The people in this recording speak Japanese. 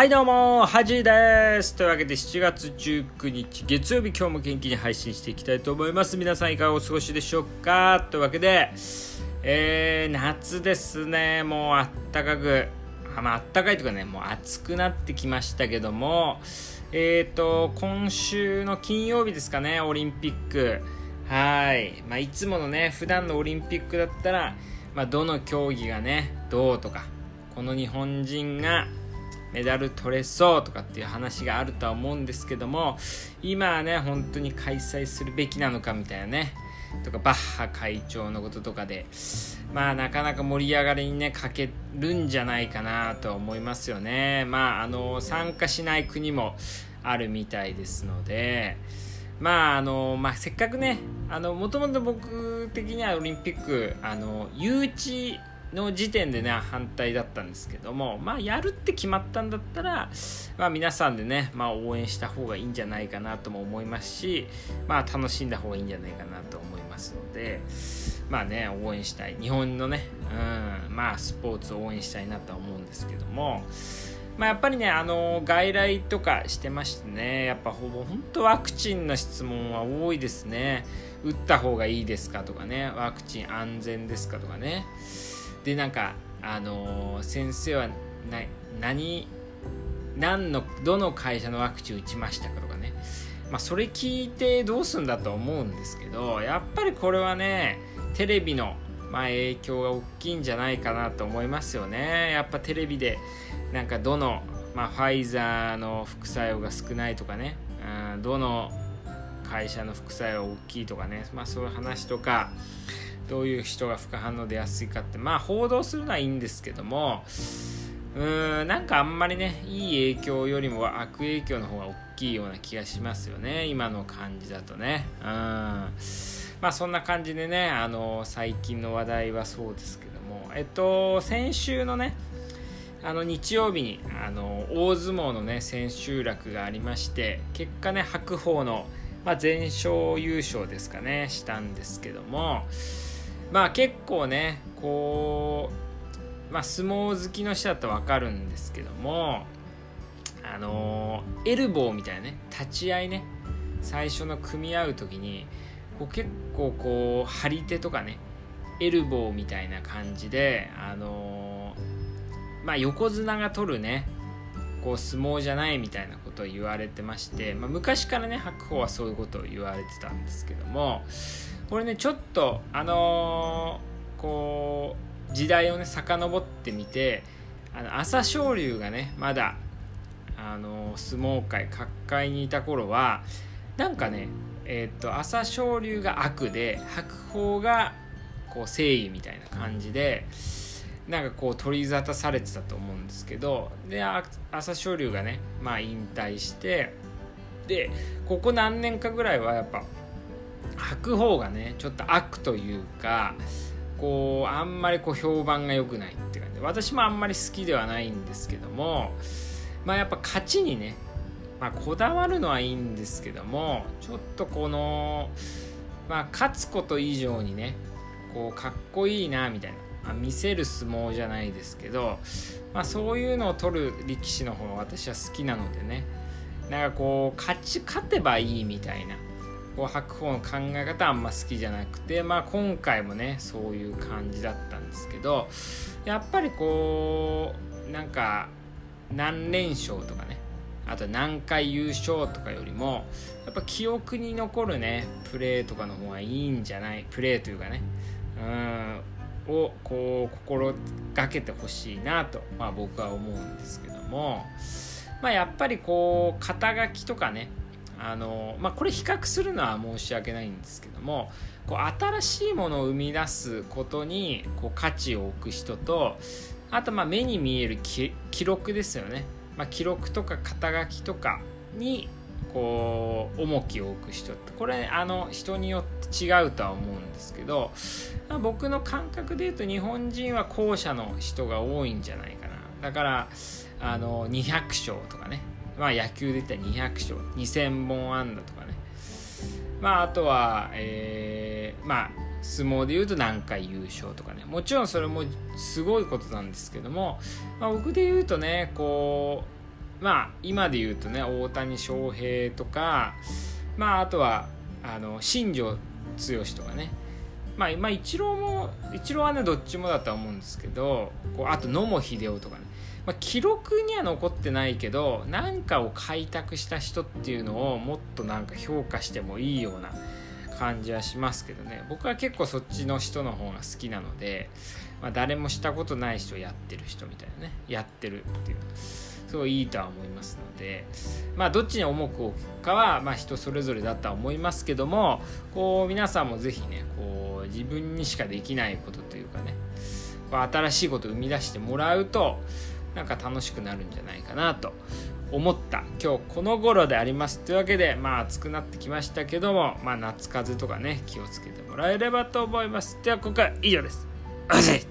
はいどうも、はじです。というわけで7月19日月曜日今日も元気に配信していきたいと思います。皆さんいかがお過ごしでしょうか？というわけで、えー、夏ですね。もうあったかく、あまあ、ったかいとかね、もう暑くなってきましたけども、えっ、ー、と、今週の金曜日ですかね、オリンピック。はい。まあ、いつものね、普段のオリンピックだったら、まあ、どの競技がね、どうとか、この日本人がメダル取れそうとかっていう話があるとは思うんですけども今はね本当に開催するべきなのかみたいなねとかバッハ会長のこととかでまあなかなか盛り上がりにね欠けるんじゃないかなとは思いますよね。まああの参加しない国もあるみたいですのでまああのまあ、せっかくねもともと僕的にはオリンピックあの誘致の時点でね反対だったんですけどもまあやるって決まったんだったら、まあ、皆さんでね、まあ、応援した方がいいんじゃないかなとも思いますし、まあ、楽しんだ方がいいんじゃないかなと思いますのでまあね応援したい日本のね、うん、まあスポーツを応援したいなとは思うんですけども。まあ、やっぱりね、あの外来とかしてましてね、やっぱほぼ本当ワクチンの質問は多いですね。打った方がいいですかとかね、ワクチン安全ですかとかね。でなんかあの、先生はな何何のどの会社のワクチン打ちましたかとかね。まあそれ聞いてどうすんだと思うんですけどやっぱりこれはねテレビのまあ、影響が大きいんじゃないかなと思いますよね。やっぱテレビでなんかどの、まあ、ファイザーの副作用が少ないとかね、うん、どの会社の副作用大きいとかね、まあ、そういう話とかどういう人が副反応出やすいかってまあ報道するのはいいんですけどもうーんなんかあんまりねいい影響よりも悪影響の方が大きいような気がしますよね今の感じだとね。うん。まあそんな感じでねあの最近の話題はそうですけども。えっと先週のねあの日曜日にあの大相撲のね千秋楽がありまして結果ね白鵬の、まあ、全勝優勝ですかねしたんですけども。まあ結構ねこう、まあ、相撲好きの人だと分かるんですけどもあのエルボーみたいなね立ち合いね最初の組み合う時にこう結構こう張り手とかねエルボーみたいな感じであのまあ横綱が取るねこう相撲じゃないみたいなことを言われてまして、まあ、昔からね白鵬はそういうことを言われてたんですけどもこれねちょっとあのー、こう時代をね遡ってみてあの朝青龍がねまだあのー、相撲界角界にいた頃はなんかねえっ、と朝青龍が悪で白鵬がこう正義みたいな感じでなんかこう取り沙汰されてたと思うんですけどで朝青龍がねまあ引退してでここ何年かぐらいはやっぱ白鵬がねちょっと悪というかこうあんまりこう評判が良くないって感じ。で私もあんまり好きではないんですけどもまあやっぱ勝ちにね、まあ、こだわるのはいいんですけどもちょっとこの、まあ、勝つこと以上にねこうかっこいいなみたいな、まあ、見せる相撲じゃないですけど、まあ、そういうのを取る力士の方が私は好きなのでねなんかこう勝ち勝てばいいみたいなこう白鵬の考え方あんま好きじゃなくて、まあ、今回もねそういう感じだったんですけどやっぱりこうなんか何連勝とかねあと何回優勝とかよりもやっぱ記憶に残るねプレーとかの方がいいんじゃないプレーというかねうんをこう心がけてほしいなと、まあ、僕は思うんですけども、まあ、やっぱりこう肩書きとかねあのまあ、これ比較するのは申し訳ないんですけどもこう新しいものを生み出すことにこう価値を置く人とあとまあ目に見える記録ですよね、まあ、記録とか肩書きとかにこう重きを置く人ってこれあの人によって違うとは思うんですけど、まあ、僕の感覚で言うと日本人は後者の人が多いんじゃないかな。だからあの200勝とかね。まあ、野球で言ったら200勝2000本安打とかね、まあ、あとは、えー、まあ相撲で言うと何回優勝とかね。もちろんそれもすごいことなんですけども、まあ、僕で言うとねこうまあ今で言うとね大谷翔平とかまああとはあの新庄剛志とかね。まあ、まあ、イチローもイチローはねどっちもだとは思うんですけどこうあと野茂英雄とかね、まあ、記録には残ってないけど何かを開拓した人っていうのをもっとなんか評価してもいいような感じはしますけどね。僕は結構そっちの人の方が好きなので、まあ、誰もしたことない人やってる人みたいなね。やってるっていう。すごいいいとは思いますので。まあどっちに重く置くかはまあ人それぞれだとは思いますけどもこう皆さんも是非ねこう自分にしかできないことというかね新しいことを生み出してもらうとなんか楽しくなるんじゃないかなと思った今日この頃であります。というわけでまあ暑くなってきましたけどもまあ夏風邪とかね気をつけてもらえればと思います。では今回は以上です。ありがとうございます